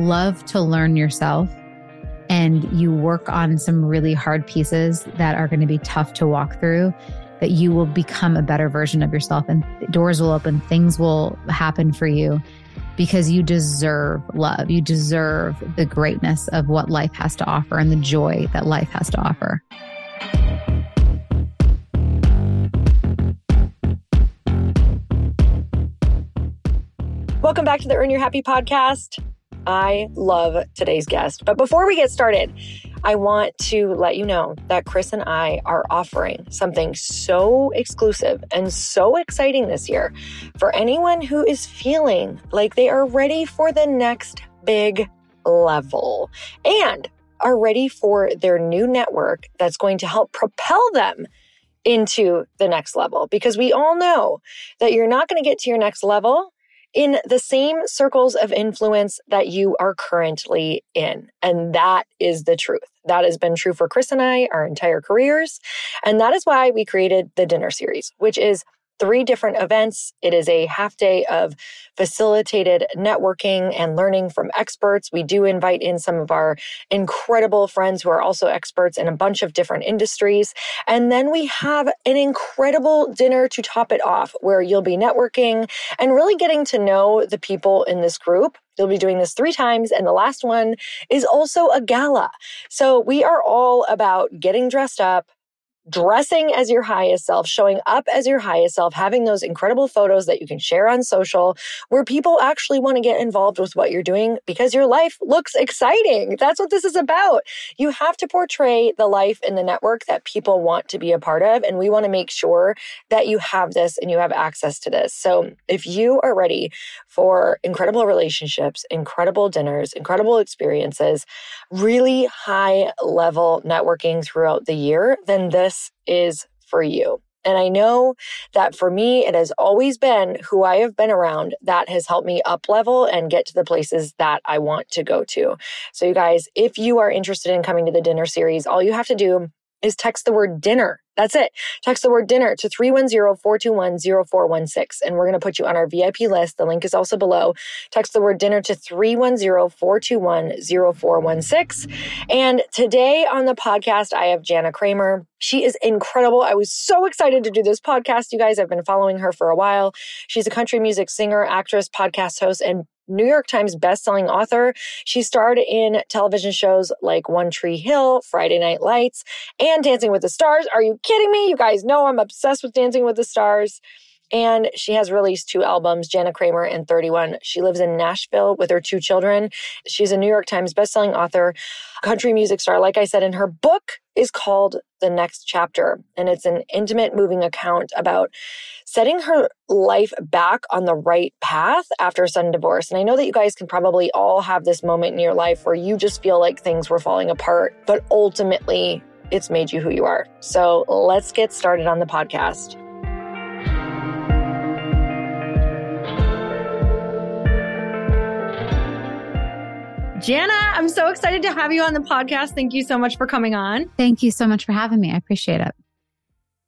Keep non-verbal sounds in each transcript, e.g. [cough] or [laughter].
love to learn yourself and you work on some really hard pieces that are going to be tough to walk through, that you will become a better version of yourself and doors will open, things will happen for you because you deserve love. You deserve the greatness of what life has to offer and the joy that life has to offer. Welcome back to the Earn Your Happy podcast. I love today's guest. But before we get started, I want to let you know that Chris and I are offering something so exclusive and so exciting this year for anyone who is feeling like they are ready for the next big level and are ready for their new network that's going to help propel them into the next level. Because we all know that you're not going to get to your next level in the same circles of influence that you are currently in. And that is the truth. That has been true for Chris and I our entire careers. And that is why we created the dinner series, which is three different events. It is a half day of facilitated networking and learning from experts. We do invite in some of our incredible friends who are also experts in a bunch of different industries. And then we have an incredible dinner to top it off where you'll be networking and really getting to know the people in this group. You'll be doing this three times, and the last one is also a gala. So, we are all about getting dressed up, dressing as your highest self, showing up as your highest self, having those incredible photos that you can share on social where people actually want to get involved with what you're doing because your life looks exciting. That's what this is about. You have to portray the life in the network that people want to be a part of. And we want to make sure that you have this and you have access to this. So if you are ready for incredible relationships, incredible dinners, incredible experiences, really high level networking throughout the year, then this is for you. And I know that for me, it has always been who I have been around that has helped me up level and get to the places that I want to go to. So, you guys, if you are interested in coming to the dinner series, all you have to do is text the word dinner. That's it. Text the word dinner to 310-421-0416 and we're going to put you on our VIP list. The link is also below. Text the word dinner to 310-421-0416. And today on the podcast I have Jana Kramer. She is incredible. I was so excited to do this podcast. You guys, I've been following her for a while. She's a country music singer, actress, podcast host, and New York Times bestselling author. She starred in television shows like One Tree Hill, Friday Night Lights, and Dancing with the Stars. Are you kidding me? You guys know I'm obsessed with Dancing with the Stars. And she has released two albums, Jana Kramer and 31. She lives in Nashville with her two children. She's a New York Times bestselling author, country music star. Like I said, and her book is called The Next Chapter. And it's an intimate, moving account about setting her life back on the right path after a sudden divorce. And I know that you guys can probably all have this moment in your life where you just feel like things were falling apart, but ultimately it's made you who you are. So let's get started on the podcast. Jana, I'm so excited to have you on the podcast. Thank you so much for coming on. Thank you so much for having me. I appreciate it.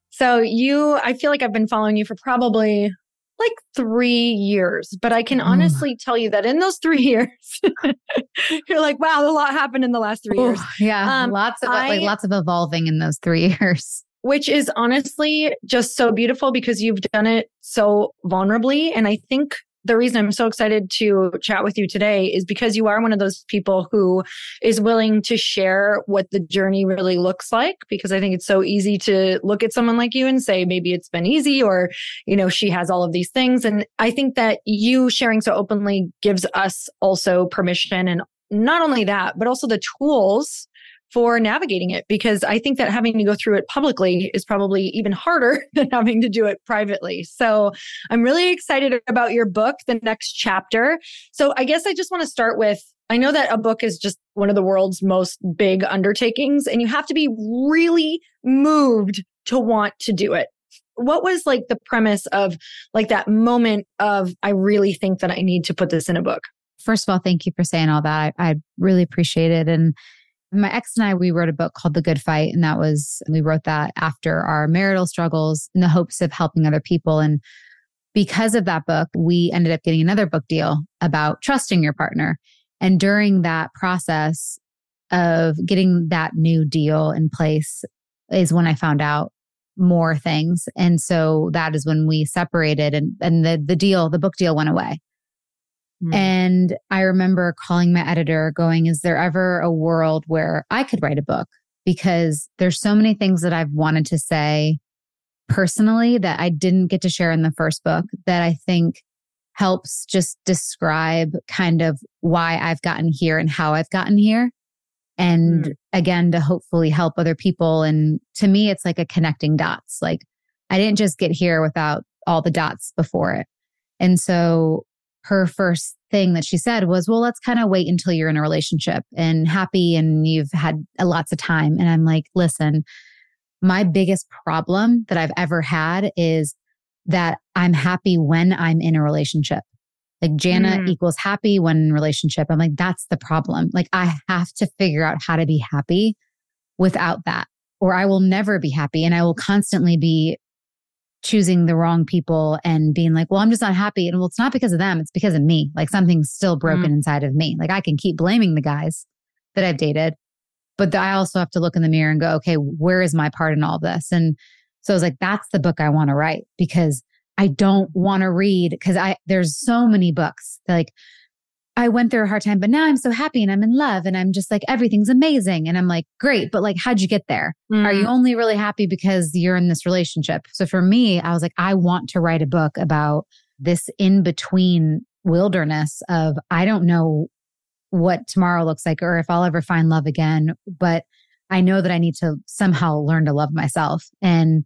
So, you, I feel like I've been following you for probably like three years, but I can mm. honestly tell you that in those three [laughs] years, [laughs] you're like, wow, a lot happened in the last three years. yeah, um, lots of I, like lots of evolving in those three [laughs] years. Which is honestly just so beautiful because you've done it so vulnerably, and I think the reason I'm so excited to chat with you today is because you are one of those people who is willing to share what the journey really looks like. Because I think it's so easy to look at someone like you and say, maybe it's been easy or, you know, she has all of these things. And I think that you sharing so openly gives us also permission and not only that, but also the tools for navigating it because I think that having to go through it publicly is probably even harder [laughs] than having to do it privately. So I'm really excited about your book, the next chapter. So I guess I just want to start with I know that a book is just one of the world's most big undertakings, and you have to be really moved to want to do it. What was like the premise of like that moment of, I really think that I need to put this in a book? First of all, thank you for saying all that. I, I really appreciate it. And my ex and I, we wrote a book called The Good Fight. And that was, we wrote that after our marital struggles in the hopes of helping other people. And because of that book, we ended up getting another book deal about trusting your partner. And during that process of getting that new deal in place is when I found out more things. And so that is when we separated and, and the, the deal, the book deal went away. Mm. And I remember calling my editor going, Is there ever a world where I could write a book? Because there's so many things that I've wanted to say personally that I didn't get to share in the first book that I think helps just describe kind of why I've gotten here and how I've gotten here. And mm. again, to hopefully help other people. And to me, it's like a connecting dots. Like I didn't just get here without all the dots before it. And so her first thing that she said was, Well, let's kind of wait until you're in a relationship and happy and you've had lots of time. And I'm like, Listen, my biggest problem that I've ever had is that I'm happy when I'm in a relationship. Like Jana mm. equals happy when in relationship. I'm like, that's the problem. Like I have to figure out how to be happy without that, or I will never be happy. And I will constantly be choosing the wrong people and being like, well, I'm just not happy. And well, it's not because of them, it's because of me. Like something's still broken mm. inside of me. Like I can keep blaming the guys that I've dated, but I also have to look in the mirror and go, okay, where is my part in all this? And so I was like, that's the book I want to write because I don't want to read because I there's so many books like I went through a hard time, but now I'm so happy and I'm in love and I'm just like, everything's amazing. And I'm like, great, but like, how'd you get there? Mm. Are you mm. only really happy because you're in this relationship? So for me, I was like, I want to write a book about this in between wilderness of, I don't know what tomorrow looks like or if I'll ever find love again, but I know that I need to somehow learn to love myself. And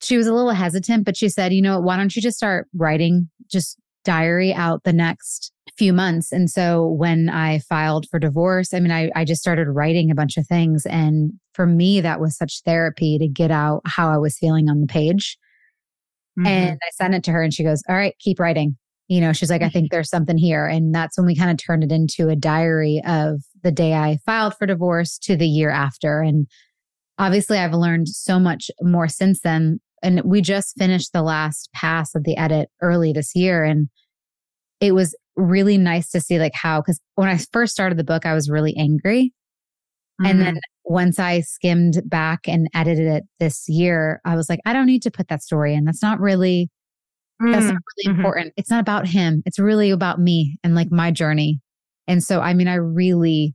she was a little hesitant, but she said, you know, why don't you just start writing, just diary out the next few months. And so when I filed for divorce, I mean, I, I just started writing a bunch of things. And for me, that was such therapy to get out how I was feeling on the page. Mm-hmm. And I sent it to her and she goes, All right, keep writing. You know, she's like, I think there's something here. And that's when we kind of turned it into a diary of the day I filed for divorce to the year after. And obviously, I've learned so much more since then. And we just finished the last pass of the edit early this year. And it was really nice to see like how because when I first started the book, I was really angry. Mm-hmm. And then once I skimmed back and edited it this year, I was like, I don't need to put that story in. That's not really that's not really mm-hmm. important. It's not about him. It's really about me and like my journey. And so I mean, I really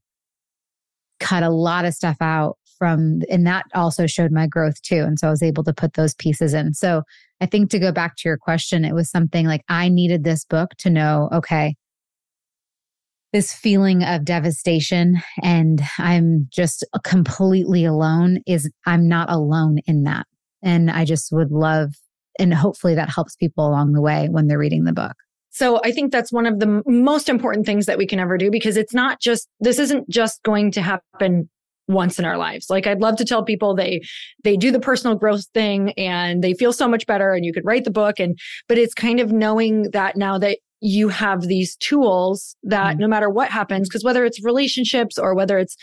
cut a lot of stuff out from and that also showed my growth too. And so I was able to put those pieces in. So I think to go back to your question, it was something like I needed this book to know, okay, this feeling of devastation and I'm just completely alone is I'm not alone in that. And I just would love, and hopefully that helps people along the way when they're reading the book. So I think that's one of the most important things that we can ever do because it's not just, this isn't just going to happen once in our lives. Like I'd love to tell people they they do the personal growth thing and they feel so much better and you could write the book and but it's kind of knowing that now that you have these tools that mm-hmm. no matter what happens because whether it's relationships or whether it's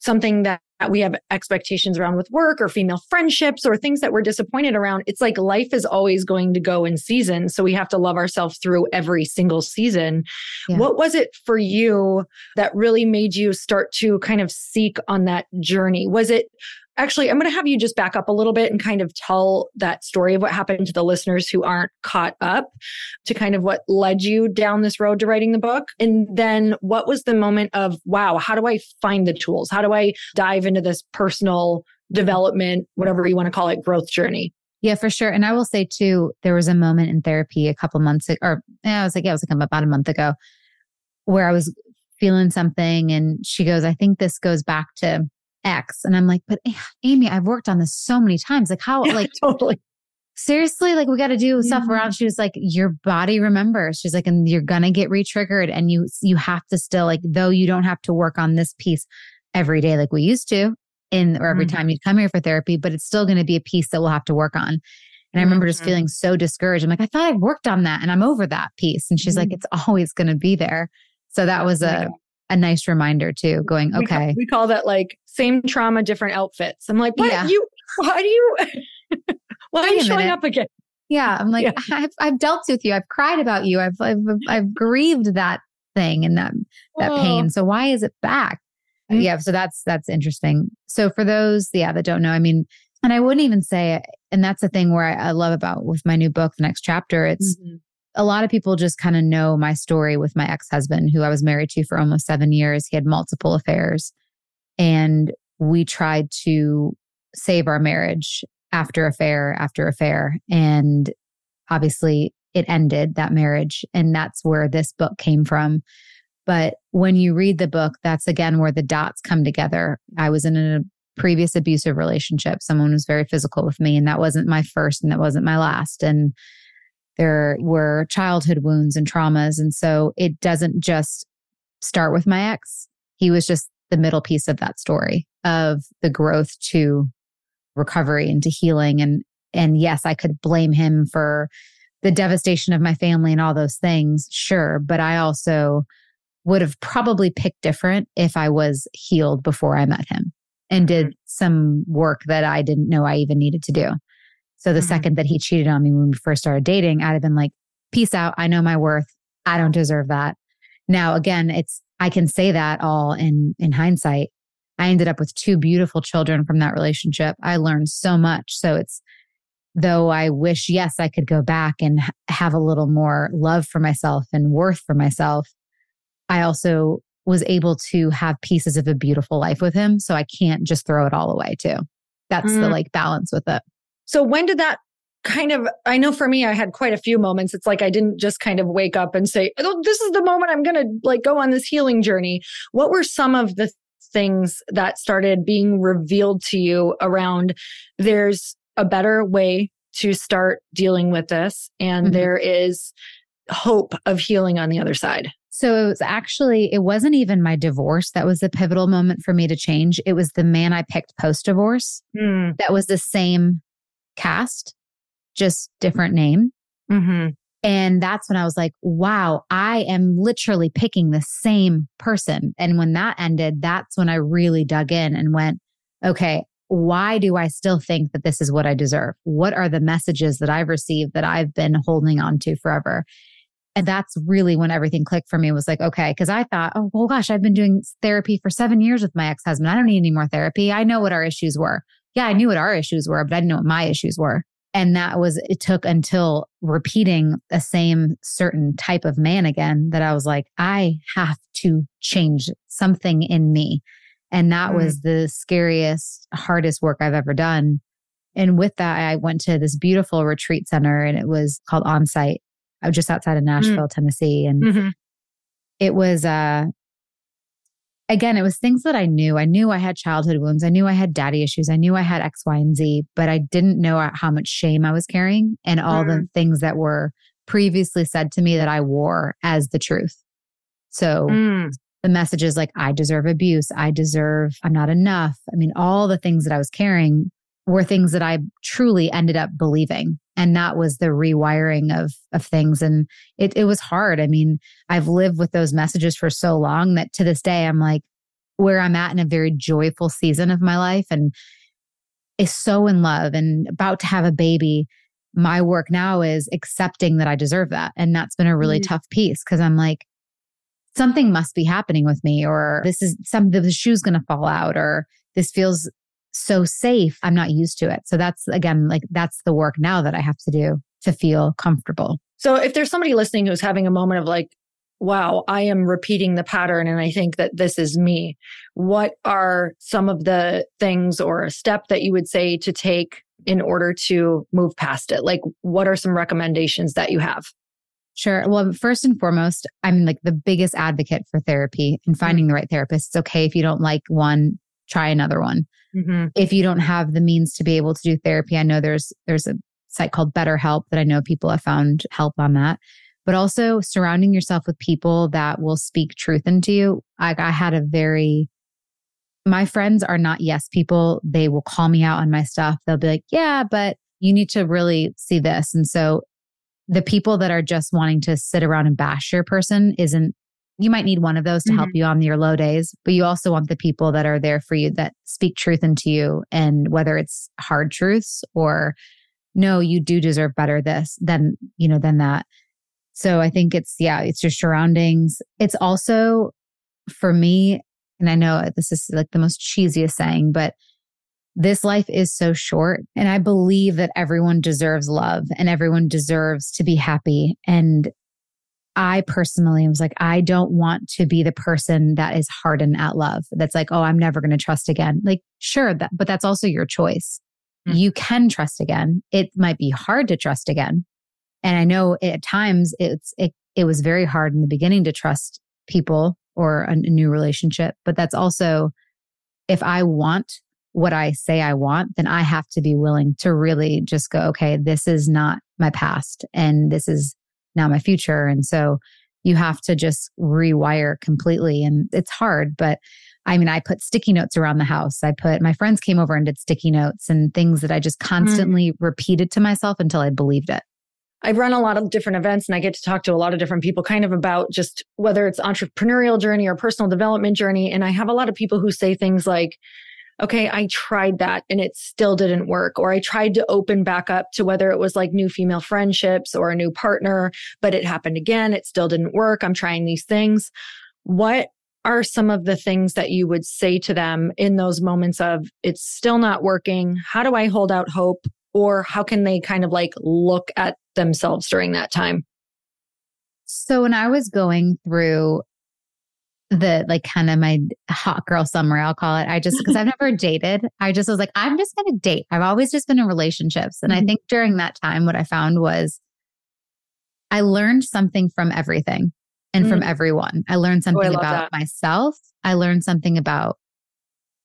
something that we have expectations around with work or female friendships or things that we're disappointed around it's like life is always going to go in season. so we have to love ourselves through every single season yeah. what was it for you that really made you start to kind of seek on that journey was it Actually, I'm going to have you just back up a little bit and kind of tell that story of what happened to the listeners who aren't caught up to kind of what led you down this road to writing the book. And then what was the moment of, wow, how do I find the tools? How do I dive into this personal development, whatever you want to call it, growth journey? Yeah, for sure. And I will say too, there was a moment in therapy a couple months ago, or yeah, I was like, yeah, it was like about a month ago where I was feeling something. And she goes, I think this goes back to X. And I'm like, but Amy, I've worked on this so many times. Like, how, [laughs] yeah, like, [laughs] totally. Seriously, like we got to do stuff around. She was like, your body remembers. She's like, and you're gonna get re-triggered, and you you have to still like, though you don't have to work on this piece every day like we used to, in or every mm-hmm. time you come here for therapy, but it's still going to be a piece that we'll have to work on. And I remember mm-hmm. just feeling so discouraged. I'm like, I thought I worked on that and I'm over that piece. And she's mm-hmm. like, it's [laughs] always going to be there. So that was a, a nice reminder too, going, okay. We call, we call that like same trauma, different outfits. I'm like, what yeah. you, why do you, [laughs] why are you showing minute. up again? Yeah. I'm like, yeah. [laughs] I've, I've dealt with you. I've cried about you. I've, I've, I've grieved that thing and that, that oh. pain. So why is it back? Mm-hmm. Yeah. So that's, that's interesting. So for those, yeah, that don't know, I mean, and I wouldn't even say, it. and that's the thing where I, I love about with my new book, the next chapter, it's, mm-hmm a lot of people just kind of know my story with my ex husband, who I was married to for almost seven years. He had multiple affairs. And we tried to save our marriage after affair after affair. And obviously, it ended that marriage. And that's where this book came from. But when you read the book, that's again where the dots come together. I was in a previous abusive relationship. Someone was very physical with me, and that wasn't my first and that wasn't my last. And there were childhood wounds and traumas. And so it doesn't just start with my ex. He was just the middle piece of that story of the growth to recovery and to healing. And, and yes, I could blame him for the devastation of my family and all those things. Sure. But I also would have probably picked different if I was healed before I met him and did mm-hmm. some work that I didn't know I even needed to do. So the mm-hmm. second that he cheated on me when we first started dating, I'd have been like, peace out. I know my worth. I don't deserve that. Now, again, it's, I can say that all in, in hindsight. I ended up with two beautiful children from that relationship. I learned so much. So it's, though I wish, yes, I could go back and have a little more love for myself and worth for myself. I also was able to have pieces of a beautiful life with him. So I can't just throw it all away too. That's mm. the like balance with it. So when did that kind of I know for me I had quite a few moments. It's like I didn't just kind of wake up and say, "Oh, this is the moment I'm going to like go on this healing journey." What were some of the things that started being revealed to you around there's a better way to start dealing with this and mm-hmm. there is hope of healing on the other side? So it was actually, it wasn't even my divorce that was the pivotal moment for me to change. It was the man I picked post divorce Mm. that was the same cast, just different name. hmm And that's when I was like, wow, I am literally picking the same person. And when that ended, that's when I really dug in and went, okay, why do I still think that this is what I deserve? What are the messages that I've received that I've been holding on to forever? And that's really when everything clicked for me was like, okay, because I thought, oh, well, gosh, I've been doing therapy for seven years with my ex husband. I don't need any more therapy. I know what our issues were. Yeah, I knew what our issues were, but I didn't know what my issues were. And that was, it took until repeating the same certain type of man again that I was like, I have to change something in me. And that Mm. was the scariest, hardest work I've ever done. And with that, I went to this beautiful retreat center and it was called Onsite. I was just outside of Nashville, Tennessee. And hmm it was uh again it was things that i knew. I knew i had childhood wounds. I knew i had daddy issues. I knew i had x y and z but i didn't know how much shame i was carrying and all the things that were previously said to me that i wore as the truth. So Mm. the messages like i deserve abuse. I deserve i'm not enough. I mean all the things that i was carrying were things that i truly ended up believing. And that was the rewiring of of things. And it it was hard. I mean i've lived with those messages for so long that to this day i'm like where i'm at in a very joyful season of my life and is so in love and about to have a baby my work now is accepting that i deserve that. And that's been a really Mm. tough piece because i'm like something must be happening with me or this is some the shoe's going to fall out or this feels so safe i'm not used to it so that's again like that's the work now that i have to do to feel comfortable So if there's somebody listening who's having a moment of like, wow, I am repeating the pattern and I think that this is me, what are some of the things or a step that you would say to take in order to move past it? Like, what are some recommendations that you have? Sure. Well, first and foremost, I'm like the biggest advocate for therapy and finding mm. the right therapist. It's okay if you don't like one, try another one. Mm-hmm. If you don't have the means to be able to do therapy, I know there's there's a site called BetterHelp that I know people have found help on that. But also surrounding yourself with people that will speak truth into you. Like I had a very my friends are not yes people. They will call me out on my stuff. They'll be like, "Yeah, but you need to really see this." And so the people that are just wanting to sit around and bash your person isn't you might need one of those to help mm-hmm. you on your low days but you also want the people that are there for you that speak truth into you and whether it's hard truths or no you do deserve better this than you know than that so i think it's yeah it's your surroundings it's also for me and i know this is like the most cheesiest saying but this life is so short. And I believe that everyone deserves love and everyone deserves to be happy. And I personally was like, I don't want to be the person that is hardened at love. That's like, oh, I'm never going to trust again. Like, sure, that, but that's also your choice. Mm. You can trust again. It might be hard to trust again. And I know at times it's, it, it was very hard in the beginning to trust people or a, a new relationship. But that's also, if I want what I say I want, then I have to be willing to really just go, okay, this is not my past and this is now my future. And so you have to just rewire completely. And it's hard, but I mean, I put sticky notes around the house. I put my friends came over and did sticky notes and things that I just constantly mm. repeated to myself until I believed it. I run a lot of different events and I get to talk to a lot of different people kind of about just whether it's entrepreneurial journey or personal development journey. And I have a lot of people who say things like, okay, I tried that and it still didn't work. Or I tried to open back up to whether it was like new female friendships or a new partner, but it happened again. It still didn't work. I'm trying these things. What are some of the things that you would say to them in those moments of it's still not working? How do I hold out hope? Or how can they kind of like look at themselves during that time? So when I was going through the like kind of my hot girl summer, I'll call it. I just because I've [laughs] never dated, I just was like, I'm just gonna date. I've always just been in relationships. And mm-hmm. I think during that time, what I found was I learned something from everything and mm-hmm. from everyone. I learned something oh, I about that. myself. I learned something about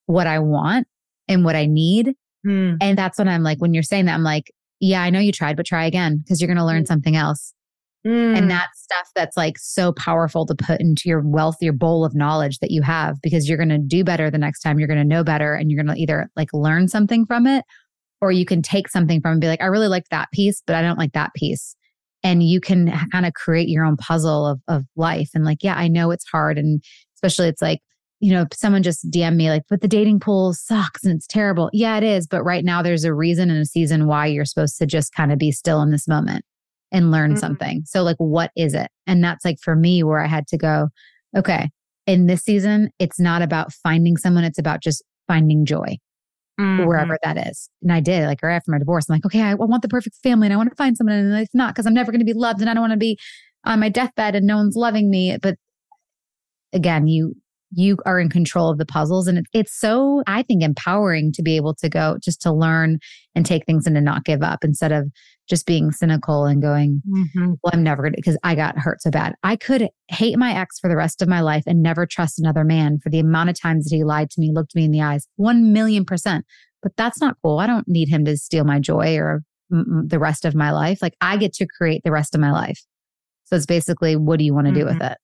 what I want and what I need. Mm. And that's when I'm like, when you're saying that, I'm like, yeah, I know you tried, but try again because you're going to learn mm. something else. Mm. And that's stuff that's like so powerful to put into your wealth, your bowl of knowledge that you have, because you're going to do better the next time. You're going to know better and you're going to either like learn something from it or you can take something from and be like, I really like that piece, but I don't like that piece. And you can kind of create your own puzzle of, of life. And like, yeah, I know it's hard. And especially it's like, you know, someone just DM me like, but the dating pool sucks and it's terrible. Yeah, it is. But right now there's a reason and a season why you're supposed to just kind of be still in this moment and learn mm-hmm. something. So, like, what is it? And that's like for me where I had to go, okay, in this season, it's not about finding someone, it's about just finding joy. Mm-hmm. Wherever that is. And I did, like right after my divorce, I'm like, okay, I want the perfect family and I want to find someone. And it's not because I'm never going to be loved and I don't want to be on my deathbed and no one's loving me. But again, you you are in control of the puzzles. And it's so, I think, empowering to be able to go just to learn and take things and to not give up instead of just being cynical and going, mm-hmm. well, I'm never going to, because I got hurt so bad. I could hate my ex for the rest of my life and never trust another man for the amount of times that he lied to me, looked me in the eyes, 1 million percent. But that's not cool. I don't need him to steal my joy or mm, the rest of my life. Like I get to create the rest of my life. So it's basically, what do you want to mm-hmm. do with mm-hmm. it?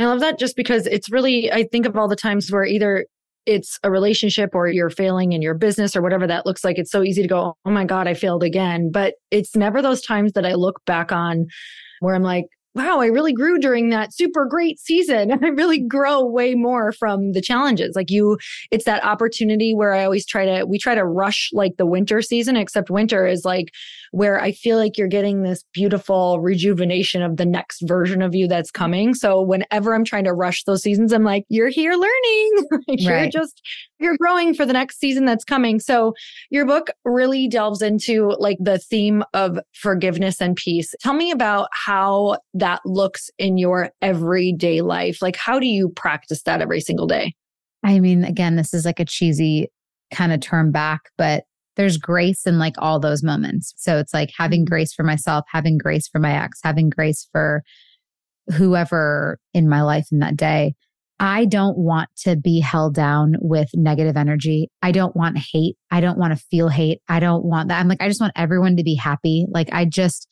I love that just because it's really, I think of all the times where either it's a relationship or you're failing in your business or whatever that looks like. It's so easy to go, oh my God, I failed again. But it's never those times that I look back on where I'm like, wow, I really grew during that super great season. [laughs] And I really grow way more from the challenges. Like you, it's that opportunity where I always try to, we try to rush like the winter season, except winter is like where I feel like you're getting this beautiful rejuvenation of the next version of you that's coming. So whenever I'm trying to rush those seasons, I'm like, you're here learning. [laughs] you're right. just, you're growing for the next season that's coming. So your book really delves into like the theme of forgiveness and peace. Tell me about how that looks in your everyday life. Like, how do you practice that every single day? I mean, again, this is like a cheesy kind of term back, but there's grace in like all those moments. So it's like having mm-hmm. grace for myself, having grace for my ex, having grace for whoever in my life in that day. I don't want to be held down with negative energy. I don't want hate. I don't want to feel hate. I don't want that. I'm like, I just want everyone to be happy. Like, I just,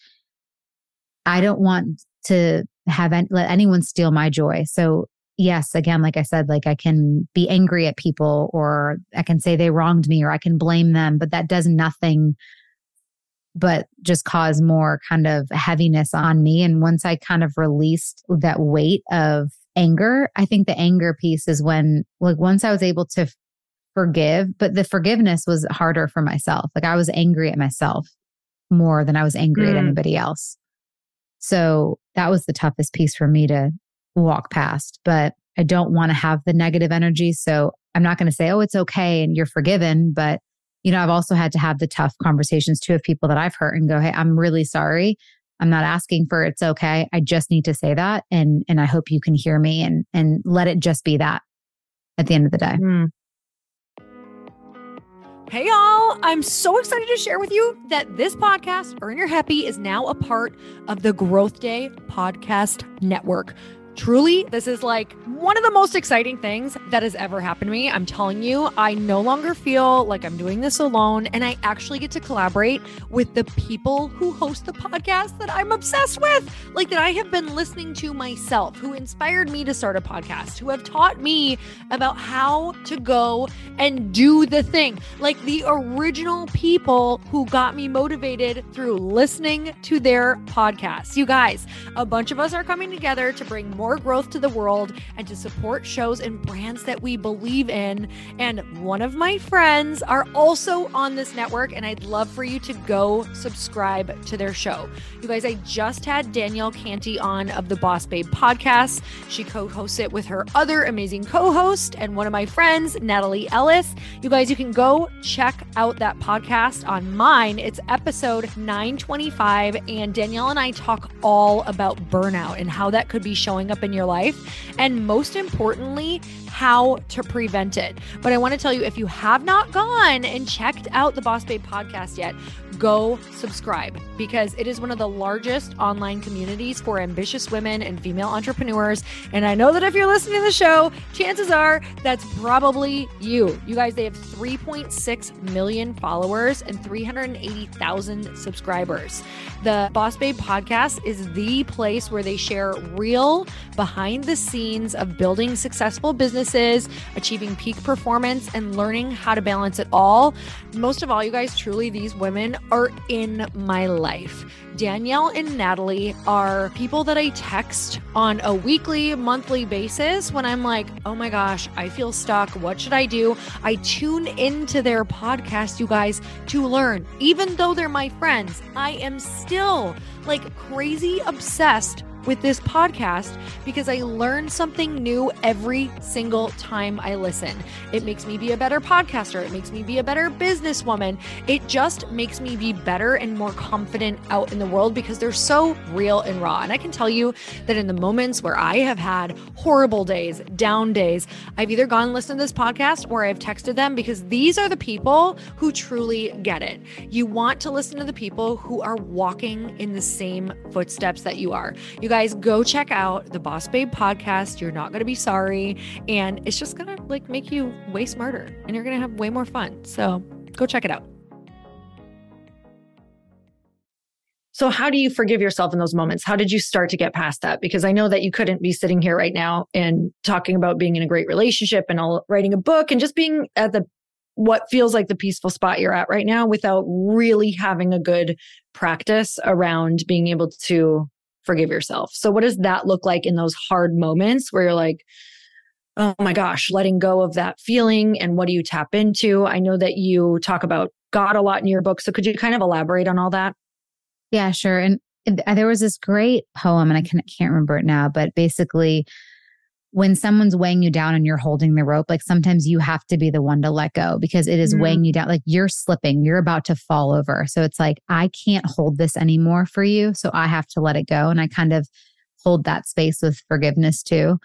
I don't want to have any, let anyone steal my joy. So yes, again, like I said, like I can be angry at people or I can say they wronged me or I can blame them, but that does nothing but just cause more kind of heaviness on me. And once I kind of released that weight of anger, I think the anger piece is when, like, once I was able to forgive, but the forgiveness was harder for myself. Like, I was angry at myself more than I was angry mm. at anybody else. So that was the toughest piece for me to walk past. But I don't want to have the negative energy. So I'm not going to say, oh, it's okay and you're forgiven. But, you know, I've also had to have the tough conversations too of people that I've hurt and go, hey, I'm really sorry. I'm not asking for it's okay. I just need to say that. And and I hope you can hear me and and let it just be that at the end of the day. Mm. Hey, y'all. I'm so excited to share with you that this podcast, Earn Your Happy, is now a part of the Growth Day Podcast Network. Truly, this is like one of the most exciting things that has ever happened to me. I'm telling you, I no longer feel like I'm doing this alone. And I actually get to collaborate with the people who host the podcast that I'm obsessed with, like that I have been listening to myself, who inspired me to start a podcast, who have taught me about how to go and do the thing, like the original people who got me motivated through listening to their podcasts. You guys, a bunch of us are coming together to bring more more growth to the world and to support shows and brands that we believe in. And one of my friends are also on this network, and I'd love for you to go subscribe to their show. You guys, I just had Danielle Canty on of the Boss Babe podcast. She co hosts it with her other amazing co host and one of my friends, Natalie Ellis. You guys, you can go check out that podcast on mine. It's episode 925, and Danielle and I talk all about burnout and how that could be showing up up in your life, and most importantly, how to prevent it. But I want to tell you if you have not gone and checked out the Boss Babe podcast yet, go subscribe because it is one of the largest online communities for ambitious women and female entrepreneurs. And I know that if you're listening to the show, chances are that's probably you. You guys, they have 3.6 million followers and 380,000 subscribers. The Boss Babe podcast is the place where they share real behind the scenes of building successful businesses, achieving peak performance, and learning how to balance it all. Most of all, you guys, truly, these women are in my life. Danielle and Natalie are people that I text on a weekly, monthly basis when I'm like, oh my gosh, I feel stuck. What should I do? I tune into their podcast, you guys, to learn. Even though they're my friends, I am still like crazy obsessed with this podcast because I learn something new every single time I listen. It makes me be a better podcaster. It makes me be a better businesswoman. It just makes me be better and more confident out in the world because they're so real and raw. And I can tell you that in the moments where I have had horrible days, down days, I've either gone and listened to this podcast or I've texted them because these are the people who truly get it. You want to listen to the people who are walking in the same footsteps that you are. You you guys go check out the Boss Babe podcast. You're not going to be sorry. And it's just going to like make you way smarter and you're going to have way more fun. So go check it out. So, how do you forgive yourself in those moments? How did you start to get past that? Because I know that you couldn't be sitting here right now and talking about being in a great relationship and all writing a book and just being at the what feels like the peaceful spot you're at right now without really having a good practice around being able to forgive yourself. So, what does that look like in those hard moments where you're like, oh my gosh, letting go of that feeling? And what do you tap into? I know that you talk about God a lot in your book. So, could you kind of elaborate on all that? Yeah, sure. And there was this great poem, and I can't, remember it now, but basically, when someone's weighing you down and you're holding the rope, like sometimes you have to be the one to let go because it is mm-hmm. weighing you down. Like you're slipping, you're about to fall over. So it's like, I can't hold this anymore for you. So I have to let it go. And I kind of hold that space with forgiveness too.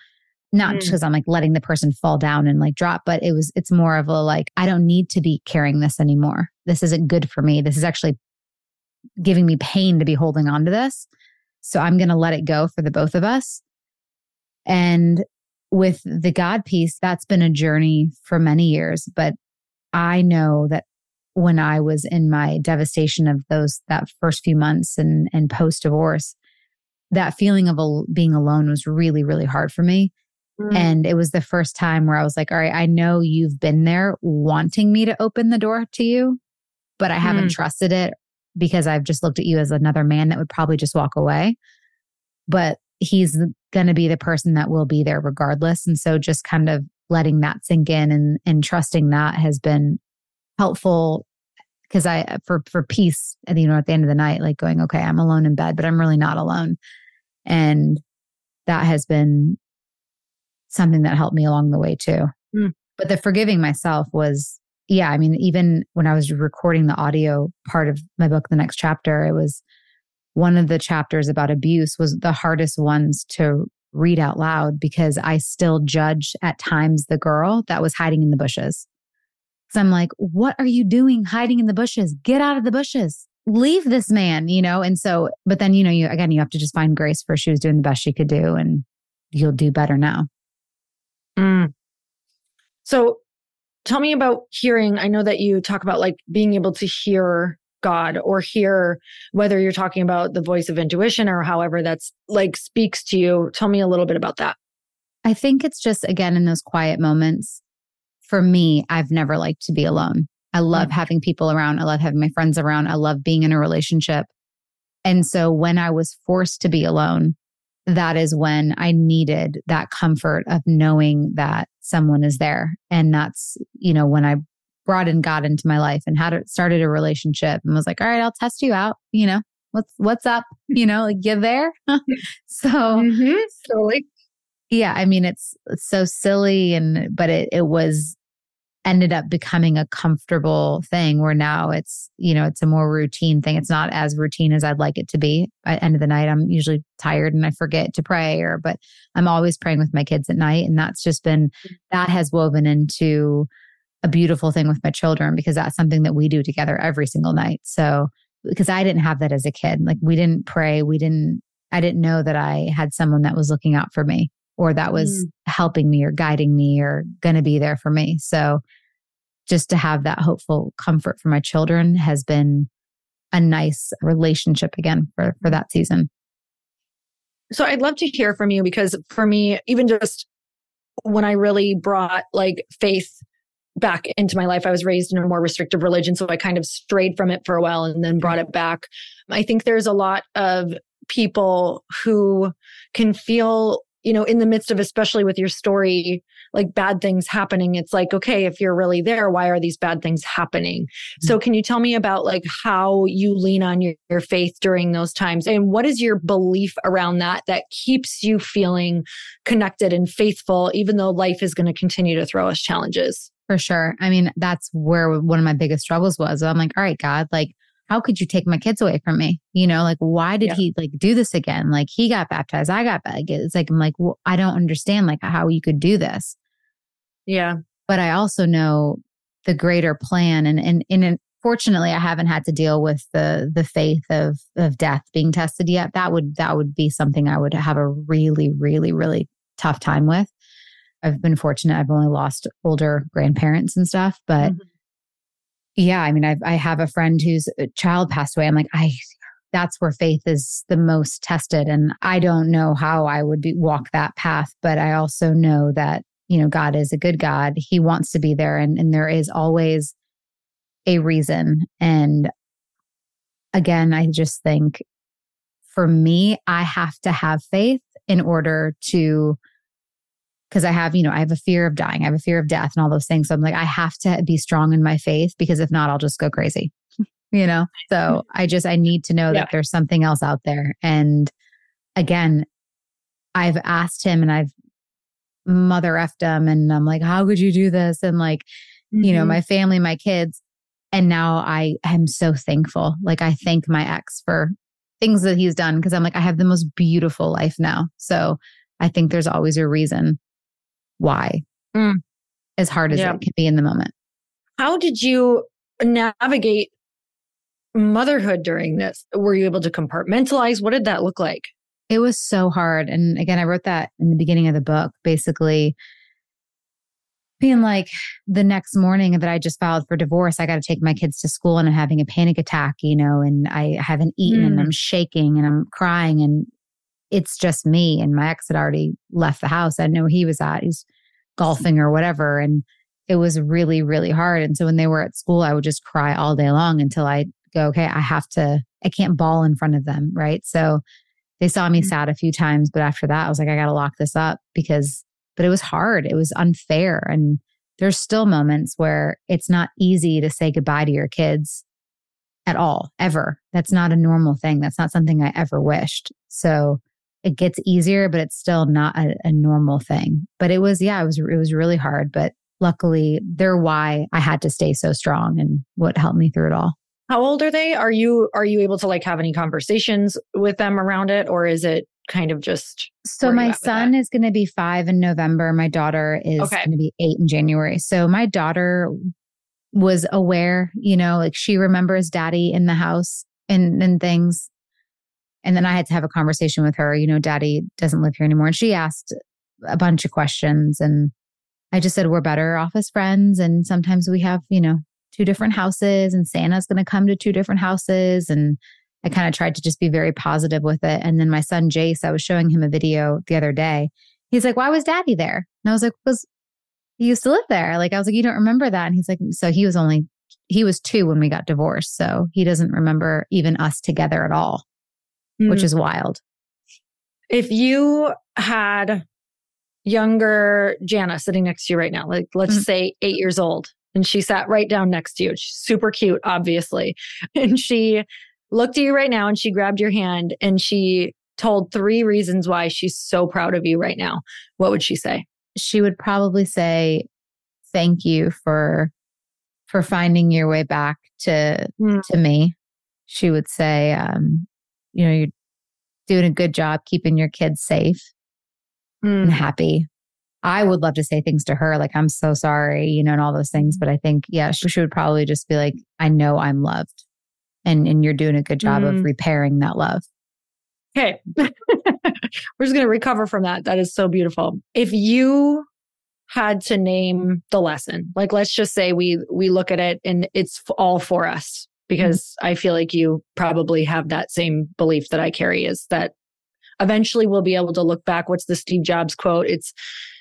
Not because mm. I'm like letting the person fall down and like drop, but it was, it's more of a like, I don't need to be carrying this anymore. This isn't good for me. This is actually giving me pain to be holding on to this. So I'm going to let it go for the both of us. And with the God piece, that's been a journey for many years. But I know that when I was in my devastation of those that first few months and and post divorce, that feeling of a, being alone was really really hard for me. Mm. And it was the first time where I was like, all right, I know you've been there wanting me to open the door to you, but I haven't mm. trusted it because I've just looked at you as another man that would probably just walk away. But he's going to be the person that will be there regardless. And so just kind of letting that sink in and, and trusting that has been helpful because I, for, for peace, you know, at the end of the night, like going, okay, I'm alone in bed, but I'm really not alone. And that has been something that helped me along the way too. Mm. But the forgiving myself was, yeah, I mean, even when I was recording the audio part of my book, the next chapter, it was, one of the chapters about abuse was the hardest ones to read out loud because I still judge at times the girl that was hiding in the bushes. So I'm like, what are you doing hiding in the bushes? Get out of the bushes. Leave this man, you know? And so, but then, you know, you again, you have to just find grace for she was doing the best she could do and you'll do better now. Mm. So tell me about hearing. I know that you talk about like being able to hear God or hear whether you're talking about the voice of intuition or however that's like speaks to you. Tell me a little bit about that. I think it's just, again, in those quiet moments. For me, I've never liked to be alone. I love mm-hmm. having people around. I love having my friends around. I love being in a relationship. And so when I was forced to be alone, that is when I needed that comfort of knowing that someone is there. And that's, you know, when I brought in God into my life and had it started a relationship and was like, all right, I'll test you out. You know, what's what's up? You know, like you there. [laughs] so mm-hmm. so like yeah, I mean it's, it's so silly and but it it was ended up becoming a comfortable thing where now it's you know it's a more routine thing it's not as routine as i'd like it to be at end of the night i'm usually tired and i forget to pray or but i'm always praying with my kids at night and that's just been that has woven into a beautiful thing with my children because that's something that we do together every single night. So because I didn't have that as a kid. Like we didn't pray. We didn't, I didn't know that I had someone that was looking out for me or that was mm. helping me or guiding me or going to be there for me. So just to have that hopeful comfort for my children has been a nice relationship again for, for that season. So I'd love to hear from you because for me, even just when I really brought like faith back into my life, I was raised in a more restrictive religion. So I kind of strayed from it for a while and then brought it back. I think there's a lot of people who can feel you know, in the midst of, especially with your story, like bad things happening, it's like, okay, if you're really there, why are these bad things happening? Mm-hmm. So, can you tell me about like how you lean on your, your faith during those times? And what is your belief around that that keeps you feeling connected and faithful, even though life is going to continue to throw us challenges? For sure. I mean, that's where one of my biggest struggles was. I'm like, all right, God, like, how could you take my kids away from me? You know, like why did yeah. he like do this again? Like he got baptized, I got baptized. It's like I'm like, well, I don't understand like how you could do this. Yeah. But I also know the greater plan and and and fortunately I haven't had to deal with the the faith of of death being tested yet. That would that would be something I would have a really really really tough time with. I've been fortunate. I've only lost older grandparents and stuff, but mm-hmm yeah, I mean, I've, I have a friend whose uh, child passed away. I'm like, I, that's where faith is the most tested. And I don't know how I would be, walk that path, but I also know that, you know, God is a good God. He wants to be there and, and there is always a reason. And again, I just think for me, I have to have faith in order to because I have, you know, I have a fear of dying, I have a fear of death and all those things. So I'm like, I have to be strong in my faith because if not, I'll just go crazy, [laughs] you know? So I just, I need to know yeah. that there's something else out there. And again, I've asked him and I've mother effed him and I'm like, how could you do this? And like, mm-hmm. you know, mm-hmm. my family, my kids. And now I am so thankful. Like, I thank my ex for things that he's done because I'm like, I have the most beautiful life now. So I think there's always a reason why, mm. as hard as yeah. it can be in the moment. How did you navigate motherhood during this? Were you able to compartmentalize? What did that look like? It was so hard. And again, I wrote that in the beginning of the book, basically being like the next morning that I just filed for divorce, I got to take my kids to school and I'm having a panic attack, you know, and I haven't eaten mm. and I'm shaking and I'm crying. And it's just me and my ex had already left the house. I know he was at. He's golfing or whatever. And it was really, really hard. And so when they were at school, I would just cry all day long until I go, okay, I have to, I can't bawl in front of them. Right. So they saw me mm-hmm. sad a few times, but after that, I was like, I got to lock this up because, but it was hard. It was unfair. And there's still moments where it's not easy to say goodbye to your kids at all, ever. That's not a normal thing. That's not something I ever wished. So it gets easier, but it's still not a, a normal thing. But it was, yeah, it was, it was really hard. But luckily, they're why I had to stay so strong and what helped me through it all. How old are they? Are you are you able to like have any conversations with them around it, or is it kind of just? So my son is going to be five in November. My daughter is okay. going to be eight in January. So my daughter was aware, you know, like she remembers daddy in the house and and things. And then I had to have a conversation with her. You know, daddy doesn't live here anymore. And she asked a bunch of questions. And I just said, we're better off as friends. And sometimes we have, you know, two different houses and Santa's going to come to two different houses. And I kind of tried to just be very positive with it. And then my son, Jace, I was showing him a video the other day. He's like, why was daddy there? And I was like, because he used to live there. Like, I was like, you don't remember that? And he's like, so he was only, he was two when we got divorced. So he doesn't remember even us together at all mm. which is wild. If you had younger Jana sitting next to you right now, like let's mm. say eight years old, and she sat right down next to you, she's super cute, obviously, [laughs] and she looked at you right now and she grabbed your hand and she told three reasons why she's so proud of you right now, what would she say? She would probably say, Thank you for for finding your way back to mm. to me. She would say, um, you know, you're doing a good job keeping your kids safe mm. and happy. I would love to say things to her, like, I'm so sorry, you know, and all those things. But I think, yeah, she, she would probably just be like, I know I'm loved. And and you're doing a good job mm. of repairing that love. Okay. [laughs] We're just going to recover from that. That is so beautiful. If you had to name the lesson, like let's just say we we look at it and it's all for us because. I feel like you probably have that same belief that I carry is that eventually we'll be able to look back. What's the Steve Jobs quote? It's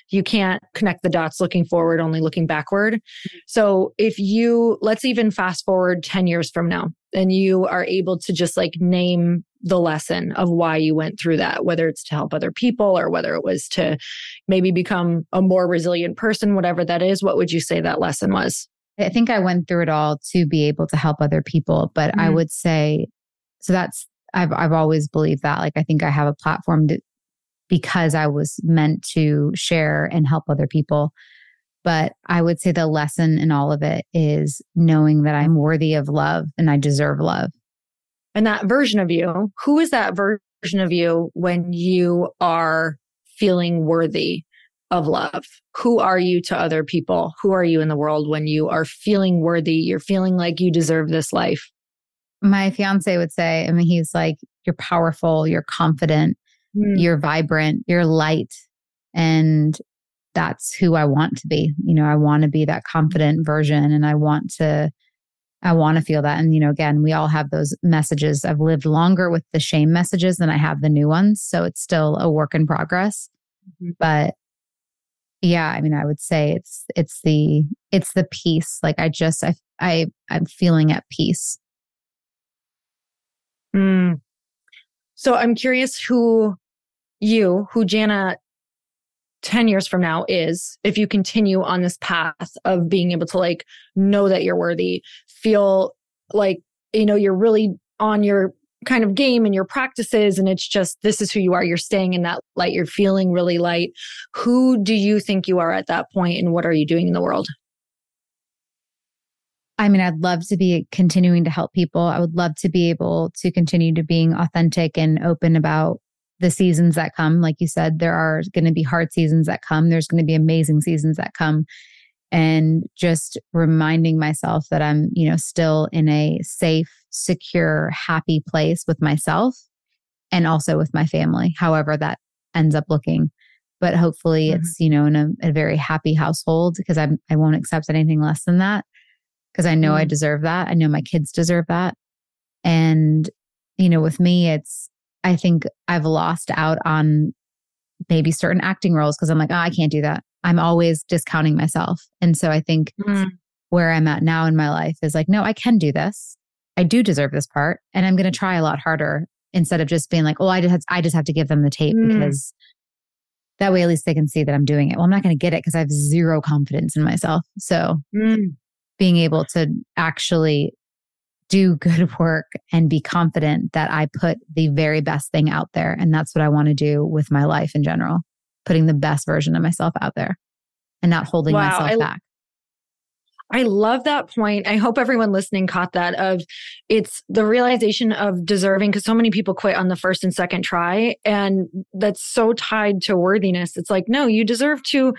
you can't connect the dots looking forward, only looking backward. So if you, let's even fast forward 10 years from now, and you are able to just like name the lesson of why you went through that, whether it's to help other people or whether it was to maybe become a more resilient person, whatever that is, what would you say that lesson was? I think I went through it all to be able to help other people, but mm-hmm. I would say so that's I've I've always believed that like I think I have a platform to, because I was meant to share and help other people. But I would say the lesson in all of it is knowing that I'm worthy of love and I deserve love. And that version of you, who is that version of you when you are feeling worthy of love? Who are you to other people? Who are you in the world when you are feeling worthy? You're feeling like you deserve this life. My fiance would say, I mean, he's like, you're powerful, you're confident, mm. you're vibrant, you're light. And that's who I want to be. You know, I want to be that confident version and I want to I want to feel that. And, you know, again, we all have those messages. I've lived longer with the shame messages than I have the new ones. So it's still a work in progress. Mm-hmm. But yeah, I mean, I would say it's, it's the, it's the peace. Like I just, I, I, I'm feeling at peace. Mm. So I'm curious who you, who Jana 10 years from now is if you continue on this path of being able to like know that you're worthy, feel like, you know, you're really on your kind of game and your practices and it's just this is who you are you're staying in that light you're feeling really light who do you think you are at that point and what are you doing in the world I mean, I'd love to be continuing to help people. I would love to be able to continue to being authentic and open about the seasons that come. Like you said, there are going to be hard seasons that come. There's going to be amazing seasons that come. And just reminding myself that I'm, you know, still in a safe, secure, happy place with myself and also with my family, however that ends up looking. But hopefully mm-hmm. it's, you know, in a, a very happy household because I'm, I won't accept anything less than that because I know mm-hmm. I deserve that. I know my kids deserve that. And, you know, with me, it's, I think I've lost out on maybe certain acting roles because I'm like, oh, I can't do that. I'm always discounting myself. And so I think mm. where I'm at now in my life is like, no, I can do this. I do deserve this part. And I'm going to try a lot harder instead of just being like, oh, I just have, I just have to give them the tape mm. because that way at least they can see that I'm doing it. Well, I'm not going to get it because I have zero confidence in myself. So mm. being able to actually do [laughs] good work and be confident that I put the very best thing out there. And that's what I want to do with my life in general, putting the best version of myself out there and not holding wow, myself I, back. I love that point. I hope everyone listening caught that of it's the realization of deserving because so many people quit on the first and second try and that's so tied to worthiness. It's like no, you deserve to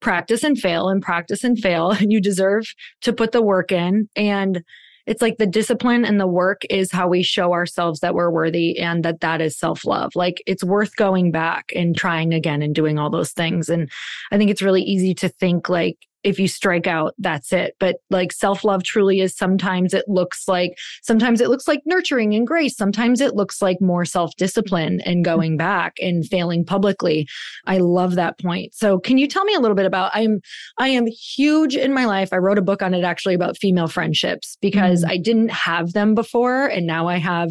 practice and fail and practice and fail and [laughs] you deserve to put the work in and it's like the discipline and the work is how we show ourselves that we're worthy and that that is self love. Like it's worth going back and trying again and doing all those things. And I think it's really easy to think like, if you strike out, that's it. But like self love truly is sometimes it looks like, sometimes it looks like nurturing and grace. Sometimes it looks like more self discipline and going back and failing publicly. I love that point. So can you tell me a little bit about, I'm, I am huge in my life. I wrote a book on it actually about female friendships because mm. I didn't have them before. And now I have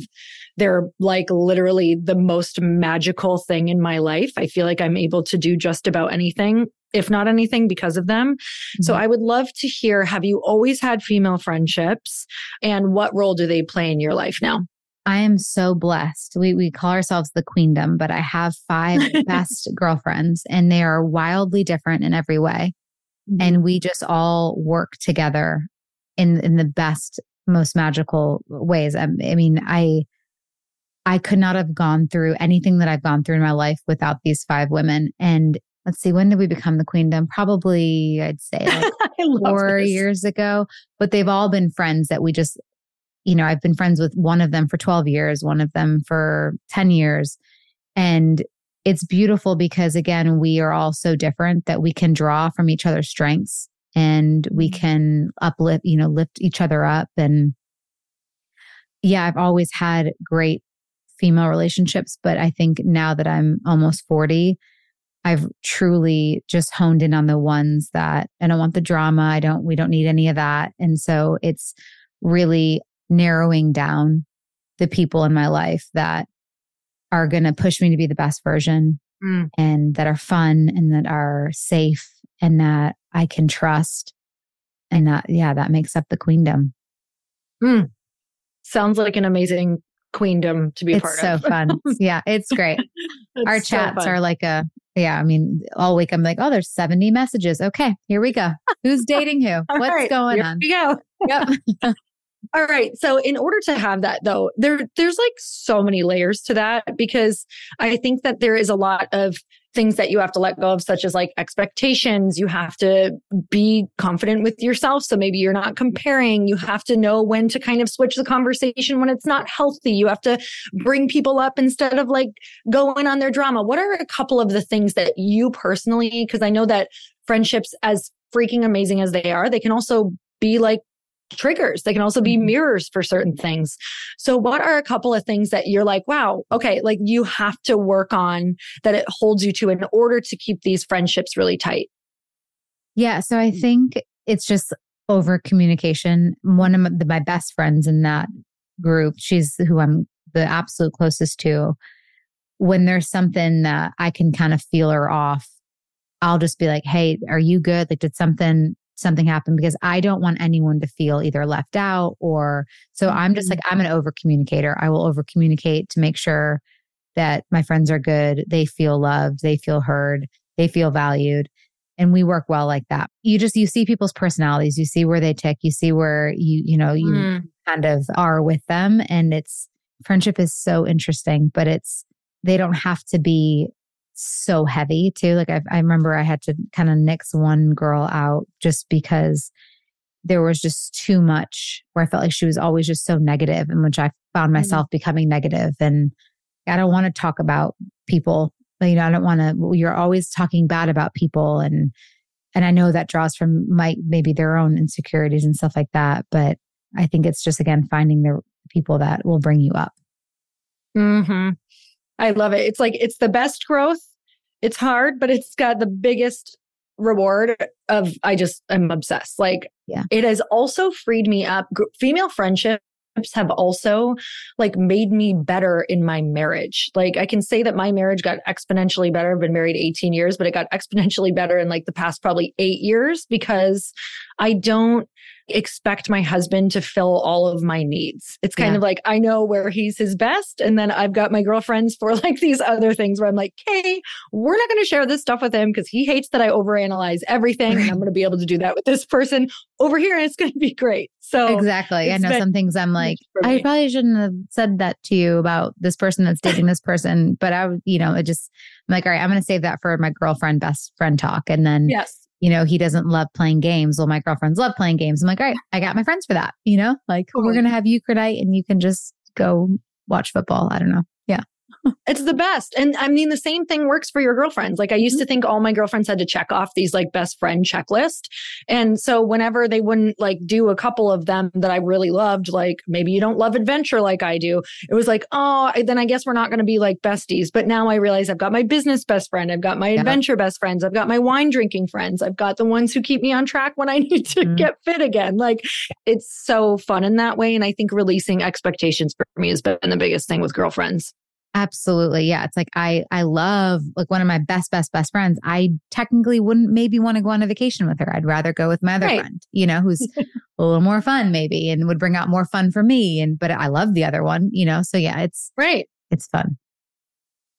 they're like literally the most magical thing in my life. I feel like I'm able to do just about anything if not anything, because of them. Mm-hmm. So I would love to hear have you always had female friendships and what role do they play in your life now? I am so blessed. We we call ourselves the queendom, but I have five [laughs] best girlfriends and they are wildly different in every way. Mm-hmm. And we just all work together in in the best most magical ways. I, I mean, I I could not have gone through anything that I've gone through in my life without these five women and let's see, when did we become the queendom? Probably, I'd say like [laughs] four this. years ago. But they've all been friends that we just, you know, I've been friends with one of them for 12 years, one of them for 10 years. And it's beautiful because, again, we are all so different that we can draw from each other's strengths and we mm-hmm. can uplift, you know, lift each other up. And yeah, I've always had great female relationships, but I think now that I'm almost 40, I've truly just honed in on the ones that I don't want the drama. I don't, we don't need any of that. And so it's really narrowing down the people in my life that are going to push me to be the best version mm. and that are fun and that are safe and that I can trust. And that, yeah, that makes up the queendom. Mm. Sounds like an amazing queendom to be it's part so of. fun. [laughs] Yeah, it's great. Our chats so are like a yeah, I mean, all week I'm like, oh, there's 70 messages. Okay, here we go. Who's [laughs] dating who? What's right, going on? we go. Yep. [laughs] All right. So in order to have that though, there there's like so many layers to that because I think that there is a lot of things that you have to let go of such as like expectations, you have to be confident with yourself so maybe you're not comparing, you have to know when to kind of switch the conversation when it's not healthy. You have to bring people up instead of like going on their drama. What are a couple of the things that you personally because I know that friendships as freaking amazing as they are, they can also be like triggers. They can also be mm-hmm. mirrors for certain things. So, what are a couple of things that you're like, wow, okay, like you have to work on that it holds you to in order to keep these friendships really tight? Yeah. So, I think it's just over communication. One of my, my best friends in that group, she's who I'm the absolute closest to. When there's something that I can kind of feel her off, I'll just be like, hey, are you good? Like, did something something happen because I don't want anyone to feel either left out or so mm-hmm. I'm just like I'm an over communicator. I will over communicate to make sure that my friends are good, they feel loved, they feel heard, they feel valued and we work well like that. You just you see people's personalities, you see where they tick, you see where you you know you mm. kind of are with them and it's friendship is so interesting, but it's they don't have to be so heavy too. Like I, I remember I had to kind of nix one girl out just because there was just too much where I felt like she was always just so negative, in which I found mm-hmm. myself mm-hmm. becoming negative. And I don't want to talk about people. You know, I don't want to. You're always talking bad about people, and and I know that draws from might maybe their own insecurities and stuff like that. But I think it's just again finding the people that will bring you up. Hmm. I love it. It's like it's the best growth. It's hard, but it's got the biggest reward of I just I'm obsessed. Like yeah. it has also freed me up. Female friendships have also like made me better in my marriage. Like I can say that my marriage got exponentially better. I've been married 18 years, but it got exponentially better in like the past probably 8 years because I don't expect my husband to fill all of my needs. It's kind yeah. of like I know where he's his best. And then I've got my girlfriends for [laughs] like these other things where I'm like, hey, we're not going to share this stuff with him because he hates that I overanalyze everything. and I'm going to be able to do that with this person over here. And it's going to be great. So exactly. I know some things I'm like, I probably shouldn't have said that to you about this person that's dating this person. But I, you know, it just, I'm like, all right, I'm going to save that for my girlfriend, best friend talk. And then, yes you know, he doesn't love playing games. Well, my girlfriends love playing games. I'm like, all right, I got my friends for that. You know, like we're going to have night and you can just go watch football. I don't know. It's the best. And I mean, the same thing works for your girlfriends. Like I used to mm-hmm. think all my girlfriends had to check off these like best friend checklist. And so whenever they wouldn't like do a couple of them that I really loved, like maybe you don't love adventure like I do, it was like, oh, then I guess we're not going to be like besties. But now I realize I've got my business best friend. I've got my yeah. adventure best friends. I've got my wine drinking friends. I've got the ones who keep me on track when I [laughs] need to mm-hmm. get fit again. Like it's so fun in that way. And I think releasing expectations for me has been the biggest thing with girlfriends. Absolutely. Yeah. It's like I I love like one of my best, best, best friends. I technically wouldn't maybe want to go on a vacation with her. I'd rather go with my other right. friend, you know, who's [laughs] a little more fun maybe and would bring out more fun for me. And but I love the other one, you know. So yeah, it's right. It's fun.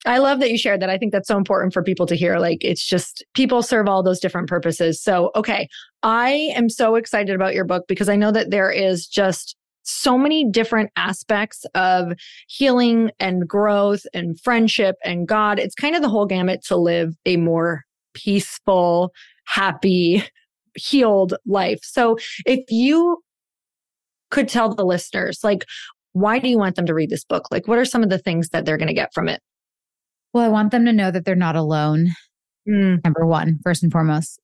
I love that you shared that. I think that's so important for people to hear. Like, it's just people serve all those different purposes. So, okay, I am so excited about your book because I know that there is just so many different aspects of healing and growth and friendship and God. It's kind of the whole gamut to live a more peaceful, happy, healed life. So if you could tell the listeners? Like, why do you want them to read this book? Like, what are some of the things that they're going to get from it? Well, I want them to know that they're not alone. Mm. Number one, first and foremost,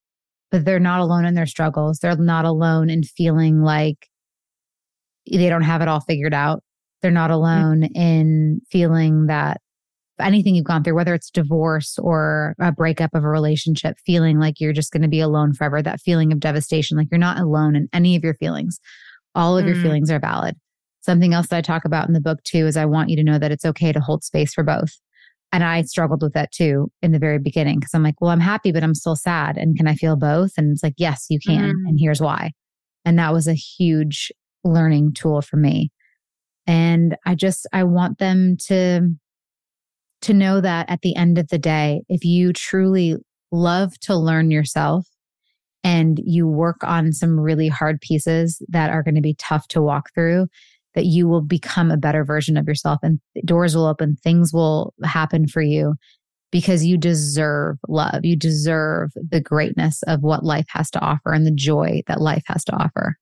that they're not alone in their struggles. They're not alone in feeling like they don't have it all figured out. They're not mm. alone mm. in feeling that anything you've gone through, whether it's divorce or a breakup of a relationship, feeling like you're just going to be alone forever, that feeling of devastation, like you're not alone in any of your feelings. All of mm. your feelings are valid. Something else that I talk about in the book too is I want you to know that it's okay to hold space for both. And I struggled with that too in the very beginning because I'm like, well, I'm happy, but I'm still sad. And can I feel both? And it's like, yes, you can. Mm. And here's why. And that was a huge learning tool for me. And I just, I want them to, to know that at the end of the day, if you truly love to learn yourself and you work on some really hard pieces that are going to be tough to walk through, that you will become a better version of yourself and doors will open, things will happen for you because you deserve love. You deserve the greatness of what life has to offer and the joy that life has to offer.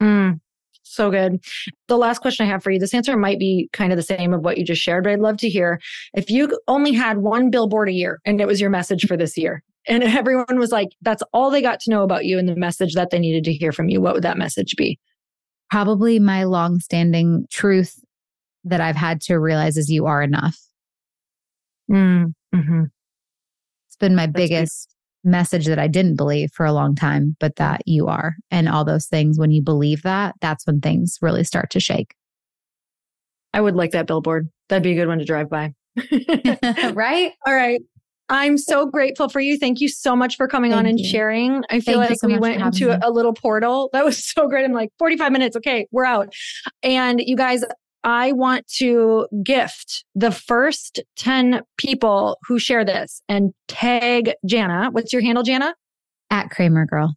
Mm, so good. The last question I have for you this answer might be kind of the same of what you just shared, but I'd love to hear if you only had one billboard a year and it was your message for this year, and [laughs] everyone was like, that's all they got to know about you and the message that they needed to hear from you, what would that message be? probably my long-standing truth that I've had to realize is you are enough. Mm, hmm It's been my That's biggest. Message that I didn't believe for a long time, but that you are. And all those things, when you believe that, that's when things really start to shake. I would like that billboard. That'd be a good one to drive by. [laughs] [laughs] right? All right. I'm so grateful for you. Thank you so much for coming Thank on and you. sharing. I feel Thank like so we went into a, a little portal. That was [laughs] so great. I'm like 45 minutes. Okay, we're out. And you guys, I want to gift the first 10 people who share this and tag Jana. What's your handle, Jana? At Kramer Girl.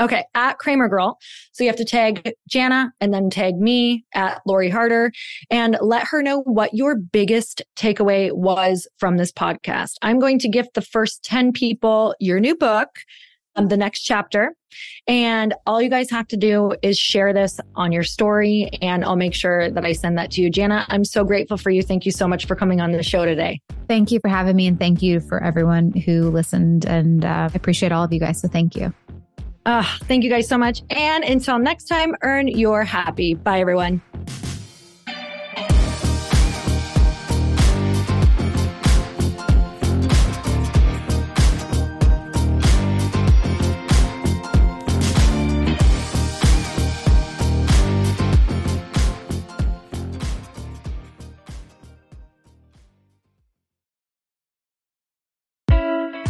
Okay, at Kramer Girl. So you have to tag Jana and then tag me at Lori Harder and let her know what your biggest takeaway was from this podcast. I'm going to gift the first 10 people your new book, um, the next chapter. And all you guys have to do is share this on your story and I'll make sure that I send that to you. Jana, I'm so grateful for you. Thank you so much for coming on the show today. Thank you for having me and thank you for everyone who listened. And uh, I appreciate all of you guys. So thank you. Uh, thank you guys so much. And until next time, earn your happy. Bye, everyone.